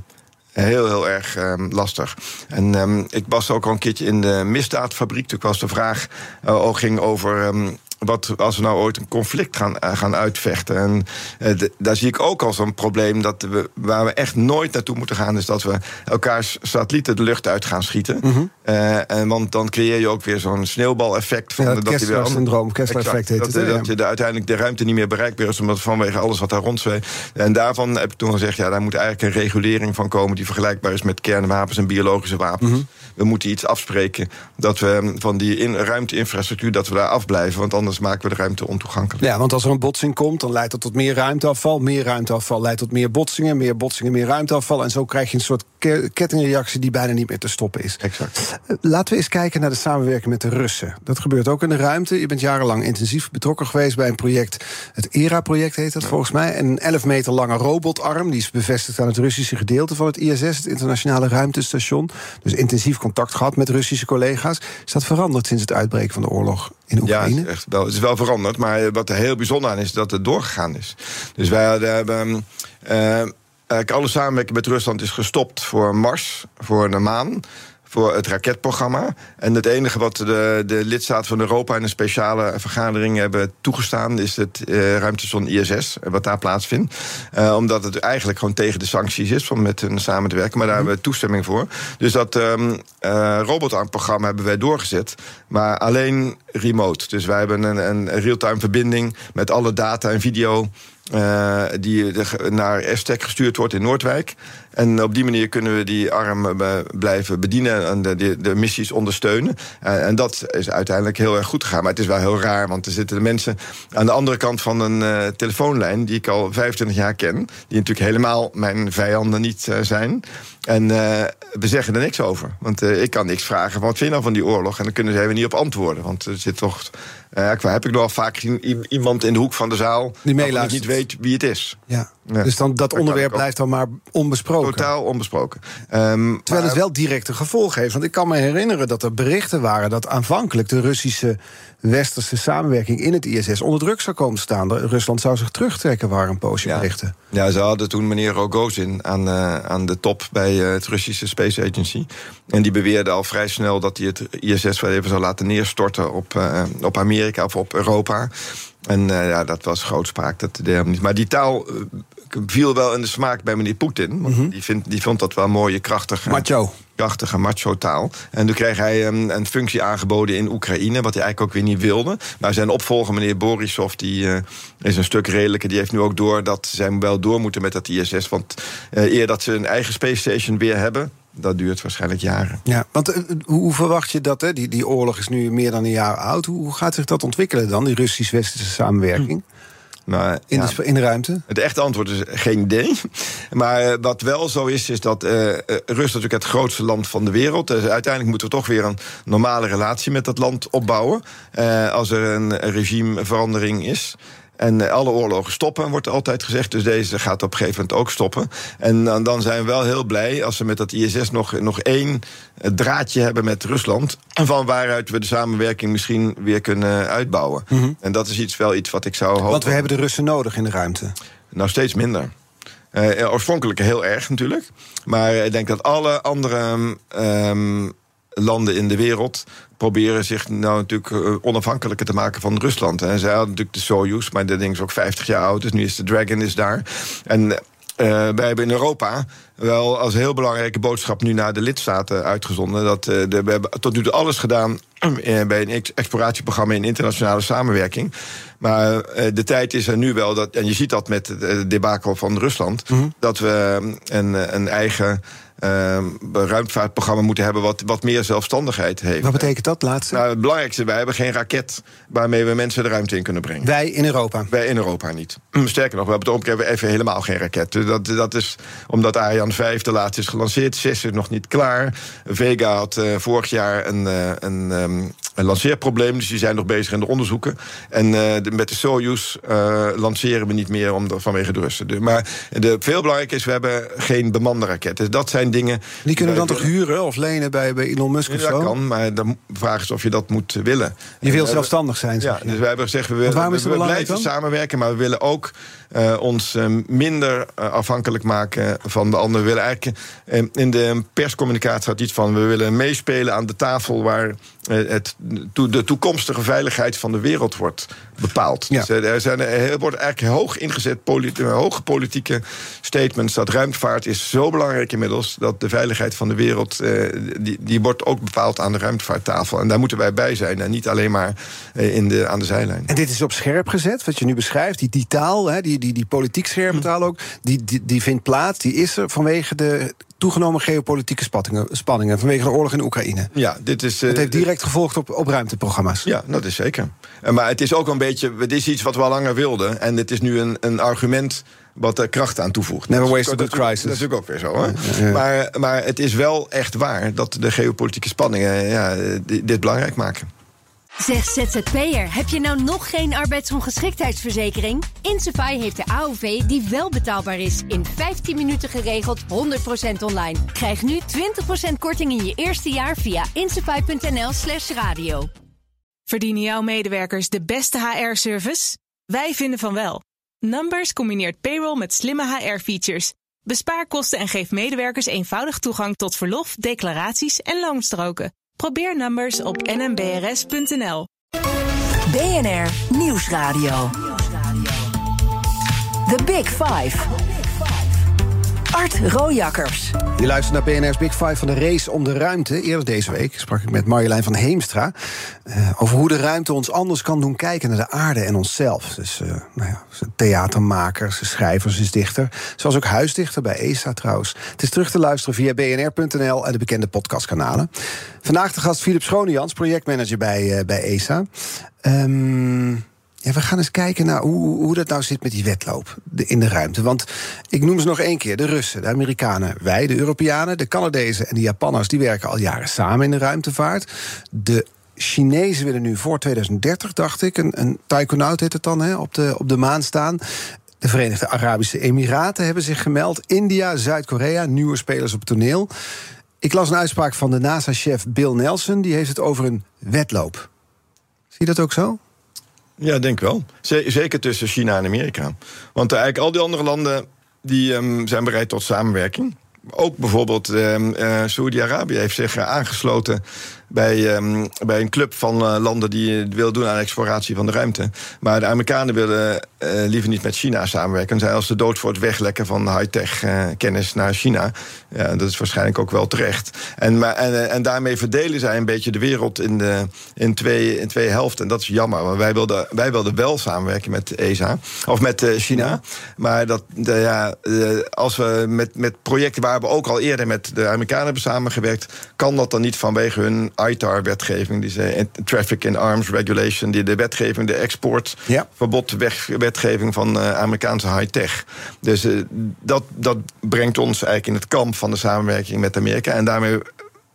Heel, heel erg ehm, lastig. En ehm, ik was ook al een keertje in de misdaadfabriek. Toen was de vraag eh, ook ging over. ehm, wat als we nou ooit een conflict gaan, eh, gaan uitvechten? En eh, daar zie ik ook al zo'n probleem. Dat we, waar we echt nooit naartoe moeten gaan, is dat we elkaars satellieten de lucht uit gaan schieten. Eh, en want dan creëer je ook weer zo'n sneeuwbaleffect. Van Ja, dat die weer Kessler-syndroom, Kessler-effect heet Exact, het, dat, dat je de, uiteindelijk de ruimte niet meer bereikbaar is, omdat vanwege alles wat daar rondzweeft. En daarvan heb ik toen gezegd, ja, daar moet eigenlijk een regulering van komen die vergelijkbaar is met kernwapens en biologische wapens. Mhm. We moeten iets afspreken dat we mm, van die in, ruimteinfrastructuur dat we daar afblijven, want anders maken we de ruimte ontoegankelijk. Ja, want als er een botsing komt, dan leidt dat tot meer ruimteafval. Meer ruimteafval leidt tot meer botsingen. Meer botsingen, meer ruimteafval. En zo krijg je een soort ke- kettingreactie die bijna niet meer te stoppen is. Exact. Eh, Laten we eens kijken naar de samenwerking met de Russen. Dat gebeurt ook in de ruimte. Je bent jarenlang intensief betrokken geweest bij een project. Het ERA-project heet dat volgens mij. Een 11 meter lange robotarm. Die is bevestigd aan het Russische gedeelte van het ISS, het Internationale Ruimtestation. Dus intensief contact gehad met Russische collega's. Is dat veranderd sinds het uitbreken van de oorlog in Ja, Oekraïne? het is, echt wel, het is wel veranderd, maar wat er heel bijzonder aan is, dat het doorgegaan is. Dus wij hebben. eigenlijk alle samenwerking met Rusland is gestopt voor Mars, voor de maan. Voor het raketprogramma. En het enige wat de, de lidstaten van Europa in een speciale vergadering hebben toegestaan. is het eh ISS, wat daar plaatsvindt. Eh, omdat het eigenlijk gewoon tegen de sancties is om met hun samen te werken. Maar daar hebben we toestemming voor. Dus dat ehm eh robotarmprogramma hebben wij doorgezet. Maar alleen remote. Dus wij hebben een, een real-time verbinding met alle data en video. eh, die naar STEC gestuurd wordt in Noordwijk. En op die manier kunnen we die arm eh, blijven bedienen en de, de, de missies ondersteunen. Eh, en dat is uiteindelijk heel erg goed gegaan. Maar het is wel heel raar, want er zitten de mensen aan de andere kant van een eh, telefoonlijn, die ik al 25 jaar ken, die natuurlijk helemaal mijn vijanden niet zijn. En we zeggen er niks over. Want ik kan niks vragen. Wat vind je nou van die oorlog? En dan kunnen ze even niet op antwoorden. Want er zit toch. waar heb ik nog wel vaak gezien, iemand in de hoek van de zaal. meeluistert. Ik niet weet wie het is. Ja. Ja. Dus dan, dat kan onderwerp blijft dan maar onbesproken. Totaal onbesproken. Ehm, Terwijl het maar- wel directe gevolgen heeft. Want ik kan me herinneren dat er berichten waren dat aanvankelijk de Russische westerse samenwerking in het ISS onder druk zou komen staan. Rusland zou zich terugtrekken, waren een poosje Ja. berichten. Ja, ze hadden toen meneer Rogozin aan, eh, aan de top bij eh, het Russische Space Agency. En die beweerde al vrij snel dat hij het ISS wel even zou laten neerstorten op, eh, op Amerika of op Europa. En eh, ja, dat was grootspraak. Dat. Maar die taal eh, viel wel in de smaak bij meneer Poetin. Want die, vindt, die vond dat wel mooie, krachtige Macho. krachtige macho-taal. En toen kreeg hij een, een functie aangeboden in Oekraïne... wat hij eigenlijk ook weer niet wilde. Maar zijn opvolger, meneer Borisov, die eh, is een stuk redelijker. Die heeft nu ook door dat zij wel door moeten met dat ISS. Want eh, eer dat ze een eigen space station weer hebben... dat duurt waarschijnlijk jaren. Ja, want eh, hoe, verwacht je dat? Hè? Die, die oorlog is nu meer dan een jaar oud. Hoe, hoe gaat zich dat ontwikkelen dan, die Russisch-Westerse samenwerking? Maar, In, de, in de ruimte? Het echte antwoord is geen idee. Maar eh, wat wel zo is, is dat eh, Rusland natuurlijk het grootste land van de wereld. Dus uiteindelijk moeten we toch weer een normale relatie met dat land opbouwen. als er een regimeverandering is. En eh, alle oorlogen stoppen, wordt altijd gezegd. Dus deze gaat op een gegeven moment ook stoppen. En dan, dan zijn we wel heel blij als we met dat ISS nog, nog één eh, draadje hebben met Rusland. Van waaruit we de samenwerking misschien weer kunnen uitbouwen. En dat is iets, wel iets wat ik zou hopen. Want we hebben de Russen nodig in de ruimte. Nou, steeds minder. Eh, oorspronkelijk heel erg natuurlijk. Maar ik denk dat alle andere ehm, landen in de wereld proberen zich nou natuurlijk eh, onafhankelijker te maken van Rusland. En zij hadden natuurlijk de Soyuz, maar dat ding is ook 50 jaar oud. Dus nu is de Dragon is daar. En eh, wij hebben in Europa wel als heel belangrijke boodschap nu naar de lidstaten uitgezonden. Dat eh, de, we hebben tot nu toe alles gedaan bij een ex- exploratieprogramma in internationale samenwerking. Maar de tijd is er nu wel dat, en je ziet dat met eh, debakel van Rusland, dat we een, een eigen ruimtevaartprogramma moeten hebben wat, wat meer zelfstandigheid heeft. Wat betekent dat, laatste? Nou, het belangrijkste, wij hebben geen raket waarmee we mensen de ruimte in kunnen brengen. Wij in Europa. Wij in Europa niet. Sterker nog, we hebben het we even helemaal geen raket. Dus dat, dat is omdat Ariane 5 de laatste is gelanceerd. 6 is nog niet klaar. Vega had eh, vorig jaar een, eh, een, ehm, een lanceerprobleem. Dus die zijn nog bezig in de onderzoeken. En eh, de- met de Soyuz lanceren we niet meer om vanwege de Russen. De- maar de, veel belangrijker is, we hebben geen bemande raketten. Dus dat zijn dingen... Die kunnen we dan toch huren of lenen bij, bij Elon Musk of Ja, zo? dat kan, maar de vraag is of je dat moet willen. Je wil zelfstandig zijn, Ja, dus wij hebben gezegd, we, willen, we, blijven dan? samenwerken... maar we willen ook eh, ons eh, minder eh, afhankelijk maken van de anderen. We willen eigenlijk... in de perscommunicatie staat iets van... we willen meespelen aan de tafel waar het, de toekomstige veiligheid van de wereld wordt bepaald. Ja. Dus, er, zijn, er wordt eigenlijk hoog ingezet, politi- hoge politieke statements... dat ruimtevaart is zo belangrijk inmiddels... dat de veiligheid van de wereld, eh, die, die wordt ook bepaald aan de ruimtevaarttafel. En daar moeten wij bij zijn en niet alleen maar in de, aan de zijlijn. En dit is op scherp gezet, wat je nu beschrijft. Die, die taal, hè, die, die, die politiek scherpe taal ook, die, die, die vindt plaats, die is er vanwege de toegenomen geopolitieke spanningen, spanningen vanwege de oorlog in Oekraïne. Ja, dit is. eh, Het heeft direct gevolgd op, op ruimteprogramma's. Ja, dat is zeker. Eh, Maar het is ook een beetje. Het is iets wat we al langer wilden. En het is nu een, een argument wat er kracht aan toevoegt. Never waste a good is- crisis. Dat is natuurlijk ook weer zo. Hè? Maar, maar het is wel echt waar dat de geopolitieke spanningen ja, di- dit belangrijk maken. Zeg ZZP'er, heb je nou nog geen arbeidsongeschiktheidsverzekering? Insafai heeft de AOV die wel betaalbaar is. In 15 minuten geregeld, 100% online. Krijg nu 20% korting in je eerste jaar via insafai.nl slash radio. Verdienen jouw medewerkers de beste HR-service? Wij vinden van wel. Numbers combineert payroll met slimme HR-features. Bespaar kosten en geef medewerkers eenvoudig toegang tot verlof, declaraties en loonstroken. Probeer Numbers op nmbrs.nl. BNR Nieuwsradio. The Big Five. Art Rojakkers. Je luistert naar BNR's Big Five van de race om de ruimte. Eerder deze week sprak ik met Marjolein van Heemstra... eh, over hoe de ruimte ons anders kan doen kijken naar de aarde en onszelf. Dus eh, nou ja, ze theatermaker, ze schrijver, ze is dichter. Ze was ook huisdichter bij ESA trouwens. Het is terug te luisteren via bnr.nl en de bekende podcastkanalen. Vandaag de gast Philip Schonejans, projectmanager bij, eh, bij ESA. Ehm... We gaan eens kijken naar hoe, hoe dat nou zit met die wedloop in de ruimte. Want ik noem ze nog één keer. De Russen, de Amerikanen, wij, de Europeanen, de Canadezen en de Japanners... die werken al jaren samen in de ruimtevaart. De Chinezen willen nu voor 2030, dacht ik... een, een taikonaut heet het dan, hè, op, de, op de maan staan. De Verenigde Arabische Emiraten hebben zich gemeld. India, Zuid-Korea, nieuwe spelers op toneel. Ik las een uitspraak van de NASA-chef Bill Nelson. Die heeft het over een wedloop. Zie je dat ook zo? Ja, denk wel. Zeker tussen China en Amerika. Want eigenlijk al die andere landen die, um, zijn bereid tot samenwerking. Ook bijvoorbeeld uh, Saoedi-Arabië heeft zich aangesloten bij, um, bij een club van uh, landen die wil doen aan exploratie van de ruimte. Maar de Amerikanen willen uh, liever niet met China samenwerken. Zij als de dood voor het weglekken van high-tech uh, kennis naar China. Ja, dat is waarschijnlijk ook wel terecht. En, maar, en, en daarmee verdelen zij een beetje de wereld in, de, in, twee, in twee helften. En dat is jammer. Want wij wilden, wij wilden wel samenwerken met ESA. Of met China. Maar dat, ja, als we met, met projecten waar we ook al eerder met de Amerikanen hebben samengewerkt, kan dat dan niet vanwege hun ITAR-wetgeving, die zei Traffic in Arms Regulation, die de wetgeving, de exportverbod wetgeving van uh, Amerikaanse high-tech. Dus uh, dat, dat brengt ons eigenlijk in het kamp van de samenwerking met Amerika. En daarmee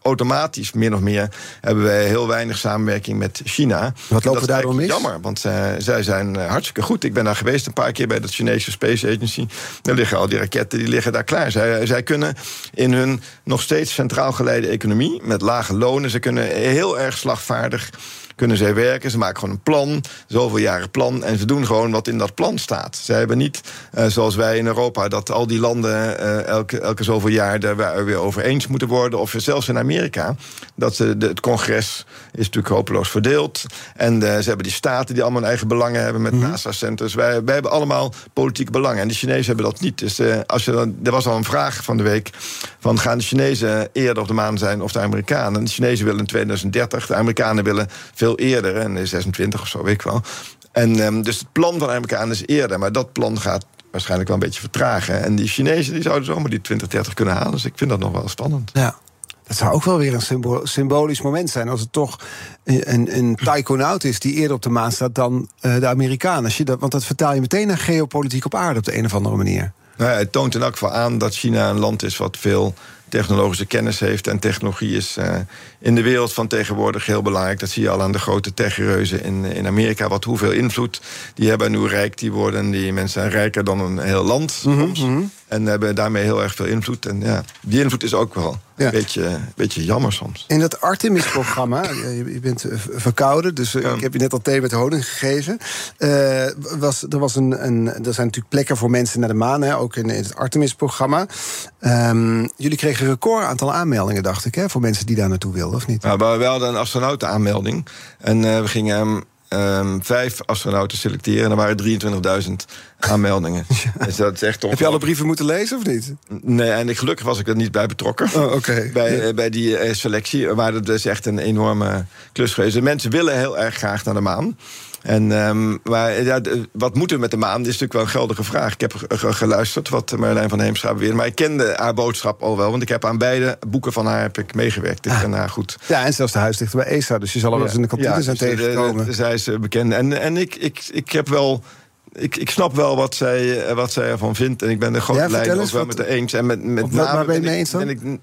automatisch, min of meer, hebben wij heel weinig samenwerking met China. Wat lopen we daarom mis? Jammer, want uh, zij zijn uh, hartstikke goed. Ik ben daar geweest een paar keer bij de Chinese Space Agency. Daar liggen al die raketten, die liggen daar klaar. Zij, zij kunnen in hun nog steeds centraal geleide economie, met lage lonen, ze kunnen heel erg slagvaardig kunnen zij werken. Ze maken gewoon een plan, zoveel jaren plan. En ze doen gewoon wat in dat plan staat. Ze hebben niet, uh, zoals wij in Europa, dat al die landen uh, elke, elke zoveel jaar daar weer over eens moeten worden. Of zelfs in Amerika, dat ze, de, het congres is natuurlijk hopeloos verdeeld. En uh, ze hebben die staten die allemaal hun eigen belangen hebben met mm -hmm. NASA-centers. Wij, wij hebben allemaal politieke belangen. En de Chinezen hebben dat niet. Dus als je dan, er was al een vraag van de week: van gaan de Chinezen eerder op de maan zijn of de Amerikanen? De Chinezen willen in 2030, de Amerikanen willen veel eerder, en 26 of zo, weet ik wel. En um, dus het plan van Amerikanen is eerder, maar dat plan gaat waarschijnlijk wel een beetje vertragen. En die Chinezen die zouden zomaar die 2030 kunnen halen. Dus ik vind dat nog wel spannend. Ja. Dat zou ook wel weer een symbo symbolisch moment zijn. Als het toch een, een taikonaut is die eerder op de maan staat dan uh, de Amerikanen. Als je dat, want dat vertaal je meteen naar geopolitiek op aarde op de een of andere manier. Nou ja, het toont in elk geval aan dat China een land is wat veel technologische kennis heeft. En technologie is uh, in de wereld van tegenwoordig heel belangrijk. Dat zie je al aan de grote techreuzen in, in Amerika. Wat hoeveel invloed die hebben en hoe rijk die worden. Die mensen zijn rijker dan een heel land Mhm, soms. En hebben daarmee heel erg veel invloed. En ja, die invloed is ook wel Ja. een beetje, beetje jammer soms. In dat Artemis-programma, je je bent eh, verkouden, dus eh, ik heb je net al thee met honing gegeven. Eh, was, er, was een, een, er zijn natuurlijk plekken voor mensen naar de maan, hè, ook in, het Artemis-programma. Ehm, jullie kregen een record aantal aanmeldingen, dacht ik, hè, voor mensen die daar naartoe wilden, of niet? Nou, we hadden een astronautenaanmelding. En we gingen ehm, vijf astronauten selecteren. En er waren 23.000 aanmeldingen. dus dat is echt Heb je alle brieven moeten lezen, of niet? Nee, en ik, gelukkig was ik er niet bij betrokken. Oh, oké. Bij, eh, bij die eh, selectie. Maar dat is echt een enorme klus geweest. De mensen willen heel erg graag naar de maan. En, ehm, maar ja, wat moeten we met de maan? Dat is natuurlijk wel een geldige vraag. Ik heb ge- ge- geluisterd wat Marjolein van Heemstra beweerde. Maar ik kende haar boodschap al wel. Want ik heb aan beide boeken van haar heb ik meegewerkt. Ik ken haar goed. Ja, en zelfs de huisdichter bij ESA, dus je zal er wel eens in de kantine zijn dus de- tegengekomen. zij is eh, bekend. En, en ik, ik, ik heb wel. Ik, ik snap wel wat zij, eh, wat zij ervan vindt. En ik ben Ja, vertel lijnen ook wel met de eens. En met, met name ben je mee ik- eens dan?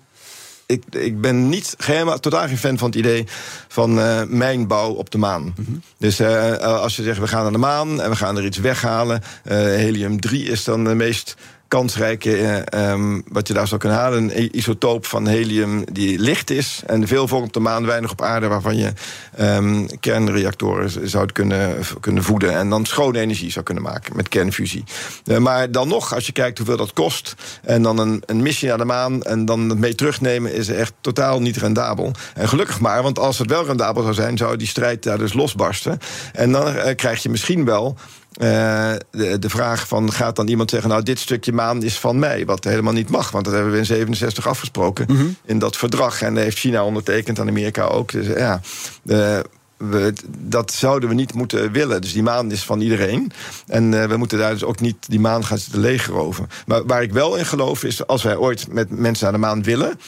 Ik, ik, ben niet helemaal, totaal geen fan van het idee van eh, mijnbouw op de maan. Mhm. Dus eh, als je zegt we gaan naar de maan en we gaan er iets weghalen. eh, helium 3 is dan de meest kansrijke eh, ehm, wat je daar zou kunnen halen. Een isotoop van helium die licht is. En veel voor op de maan, weinig op aarde... waarvan je ehm, kernreactoren zou kunnen, kunnen voeden... en dan schone energie zou kunnen maken met kernfusie. Eh, maar dan nog, als je kijkt hoeveel dat kost... en dan een, een missie naar de maan en dan het mee terugnemen... is echt totaal niet rendabel. En gelukkig maar, want als het wel rendabel zou zijn... zou die strijd daar dus losbarsten. En dan eh, krijg je misschien wel... Eh, de, de vraag van gaat dan iemand zeggen... nou, dit stukje maan is van mij, wat helemaal niet mag. Want dat hebben we in 67 afgesproken in dat verdrag. En dat heeft China ondertekend en Amerika ook. Dus ja, de, we, dat zouden we niet moeten willen. Dus die maan is van iedereen. En eh, we moeten daar dus ook niet die maan gaan zitten legeroven. Maar waar ik wel in geloof is... als wij ooit met mensen naar de maan willen...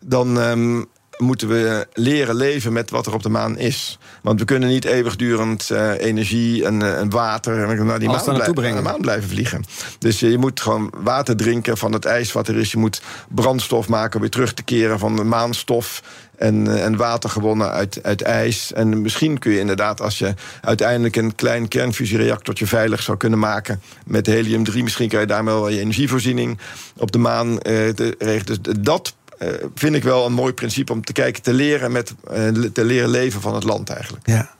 dan... ehm, moeten we leren leven met wat er op de maan is. Want we kunnen niet eeuwigdurend uh, energie en, uh, en water naar die maan, blij naar de maan blijven vliegen. Dus je moet gewoon water drinken van het ijs wat er is. Je moet brandstof maken om weer terug te keren van de maanstof en, eh, en water gewonnen uit, uit ijs. En misschien kun je inderdaad, als je uiteindelijk een klein kernfusiereactortje veilig zou kunnen maken met helium-3, misschien kan je daarmee wel je energievoorziening op de maan eh, regelen. Dus dat vind ik wel een mooi principe om te kijken, te leren, met, uh, te leren leven van het land eigenlijk. Ja.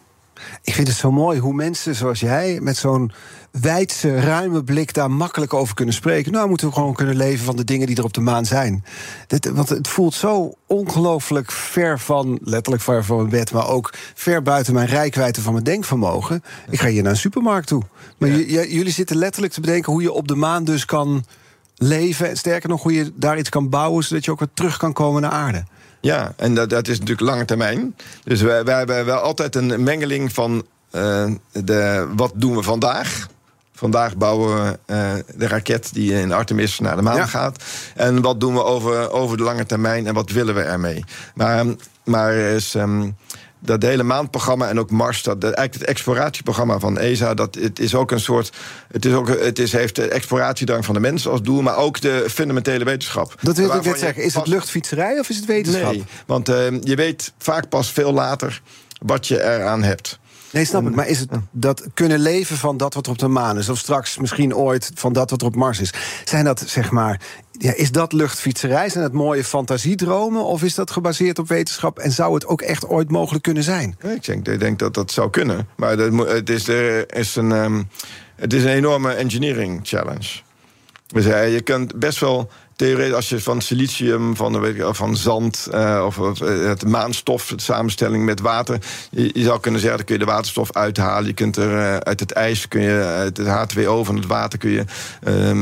Ik vind het zo mooi hoe mensen zoals jij met zo'n wijdse, ruime blik daar makkelijk over kunnen spreken. Nou, moeten we gewoon kunnen leven van de dingen die er op de maan zijn. Dit, want het voelt zo ongelooflijk ver van, letterlijk ver van mijn bed, maar ook ver buiten mijn rijkwijde van mijn denkvermogen. Ik ga hier naar een supermarkt toe. Maar ja. jullie zitten letterlijk te bedenken hoe je op de maan dus kan leven. En sterker nog, hoe je daar iets kan bouwen zodat je ook weer terug kan komen naar aarde. Ja, en dat, dat is natuurlijk lange termijn. Dus wij, wij hebben wel altijd een mengeling van uh, de, wat doen we vandaag. Vandaag bouwen we uh, de raket die in Artemis naar de maan ja. gaat. En wat doen we over, over de lange termijn en wat willen we ermee? Maar, maar er is. Um, dat hele maandprogramma en ook Mars, dat, eigenlijk het exploratieprogramma van ESA, dat het is ook een soort. Het, is ook, het is, heeft de exploratiedrang van de mens als doel, maar ook de fundamentele wetenschap. Dat wil ik net zeggen. Is het luchtfietserij of is het wetenschap? Nee, want uh, je weet vaak pas veel later wat je eraan hebt. Nee, snap ik. Maar is het dat kunnen leven van dat wat er op de maan is? Of straks misschien ooit van dat wat er op Mars is? Zijn dat, zeg maar, ja, is dat luchtfietserij? Zijn dat mooie fantasiedromen? Of is dat gebaseerd op wetenschap? En zou het ook echt ooit mogelijk kunnen zijn? ik, denk, denk dat dat zou kunnen. Maar het is, er is een, um, het is een enorme engineering challenge. Dus ja, je kunt best wel theorie, als je van silicium, van, weet ik, van zand uh, of uh, het maanstof, de samenstelling met water. Je, je, zou kunnen zeggen, dan kun je de waterstof uithalen. Je kunt er uh, uit het ijs, kun je, uit het H2O van het water, kun je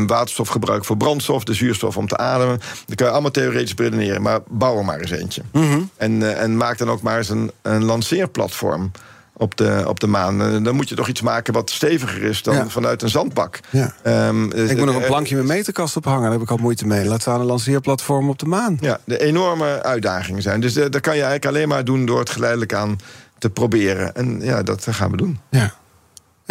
waterstof gebruiken voor brandstof, de zuurstof om te ademen. Dan kan je allemaal theoretisch redeneren, maar bouw er maar eens eentje. Mm -hmm. en, en maak dan ook maar eens een, een lanceerplatform op de, op de maan. Eh, dan moet je toch iets maken wat steviger is dan vanuit een zandbak. Ja. Um, ik moet nog een plankje met meterkast ophangen, daar heb ik al moeite mee. Laat staan een lanceerplatform op de maan. Ja, de enorme uitdagingen zijn. Dus uh, dat kan je eigenlijk alleen maar doen door het geleidelijk aan te proberen. En ja, dat gaan we doen. Ja.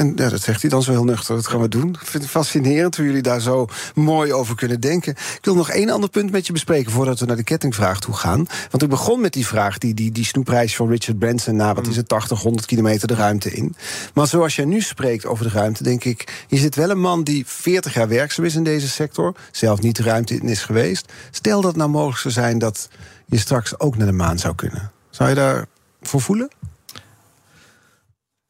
En ja, dat zegt hij dan zo heel nuchter. Dat gaan we doen. Ik vind het fascinerend hoe jullie daar zo mooi over kunnen denken. Ik wil nog één ander punt met je bespreken voordat we naar de kettingvraag toe gaan. Want ik begon met die vraag, die, die, die snoepreis van Richard Branson. Na wat is het, 80, 100 kilometer de ruimte in. Maar zoals jij nu spreekt over de ruimte, denk ik. Je zit wel een man die 40 jaar werkzaam is in deze sector. Zelf niet de ruimte in is geweest. Stel dat nou mogelijk zou zijn dat je straks ook naar de maan zou kunnen. Zou je daar voor voelen?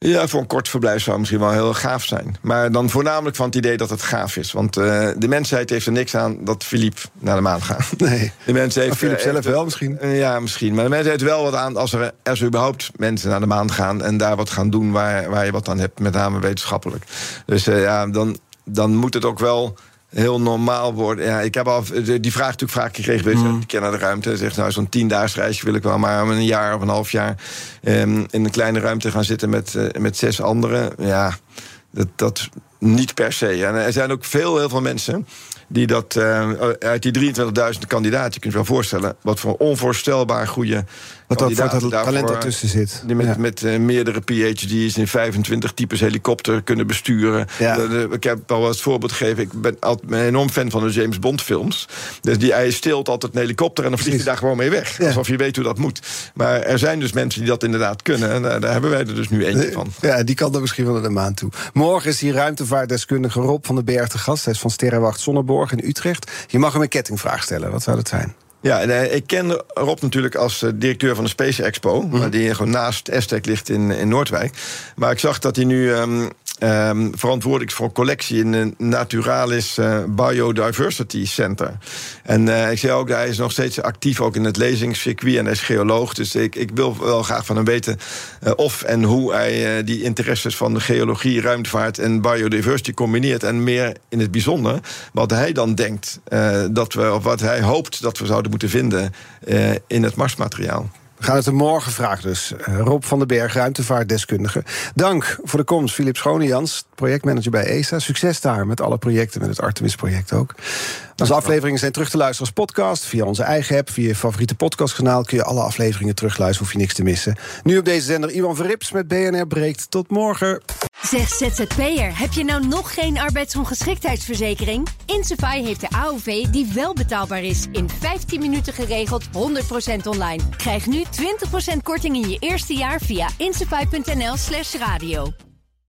Ja, voor een kort verblijf zou het misschien wel heel gaaf zijn. Maar dan voornamelijk van het idee dat het gaaf is. Want uh, de mensheid heeft er niks aan dat Philippe naar de maan gaat. Nee. De mens heeft, Philippe zelf wel misschien? Uh, ja, misschien. Maar de mens heeft wel wat aan als er, als er überhaupt mensen naar de maan gaan... en daar wat gaan doen waar, waar je wat aan hebt, met name wetenschappelijk. Dus uh, ja, dan, dan moet het ook wel heel normaal worden. Ja, ik heb al die vraag natuurlijk vaak gekregen. Weet je, mm. keer naar de ruimte. Zegt nou, zo'n tiendaags reisje wil ik wel, maar een jaar of een half jaar um, in een kleine ruimte gaan zitten met, uh, met zes anderen. Ja, dat, dat niet per se. En er zijn ook veel, heel veel mensen die dat uh, uit die 23.000 kandidaten, je kunt je wel voorstellen, wat voor onvoorstelbaar goede wat dat voor talent ertussen zit. Die met, ja. met uh, meerdere PhD's in 25 types helikopter kunnen besturen. Ja. Uh, ik heb al het voorbeeld gegeven. Ik ben altijd een enorm fan van de James Bond films. Dus die hij stilt altijd een helikopter en dan vliegt hij daar gewoon mee weg. Ja. Alsof je weet hoe dat moet. Maar er zijn dus mensen die dat inderdaad kunnen. En uh, daar hebben wij er dus nu eentje van. Ja, die kan er misschien wel naar de maan toe. Morgen is hier ruimtevaartdeskundige Rob van den Berg te gast. Hij is van Sterrenwacht Zonneborg in Utrecht. Je mag hem een kettingvraag stellen. Wat zou dat zijn? Ja, en, uh, ik ken Rob natuurlijk als uh, directeur van de Space Expo, mm. die gewoon naast Aztec ligt in, in Noordwijk. Maar ik zag dat hij nu um, um, verantwoordelijk voor collectie in het Naturalis uh, Biodiversity Center. En uh, ik zie ook, hij is nog steeds actief ook in het lezingscircuit en hij is geoloog. Dus ik, ik wil wel graag van hem weten uh, of en hoe hij die interesses van de geologie, ruimtevaart en biodiversity combineert. En meer in het bijzonder wat hij dan denkt dat we, of wat hij hoopt dat we zouden moeten vinden in het Marsmateriaal. We gaan het morgen vragen dus. Rob van den Berg, ruimtevaartdeskundige. Dank voor de komst, Philip Schonejans, projectmanager bij ESA. Succes daar met alle projecten, met het Artemis-project ook. Onze afleveringen zijn terug te luisteren als podcast. Via onze eigen app, via je favoriete podcastkanaal... kun je alle afleveringen terugluisteren, hoef je niks te missen. Nu op deze zender Iwan Verrips met BNR Breekt. Tot morgen. Zeg ZZP'er, heb je nou nog geen arbeidsongeschiktheidsverzekering? Insafai heeft de AOV die wel betaalbaar is. In 15 minuten geregeld, 100% online. Krijg nu 20% korting in je eerste jaar via insafai.nl slash radio.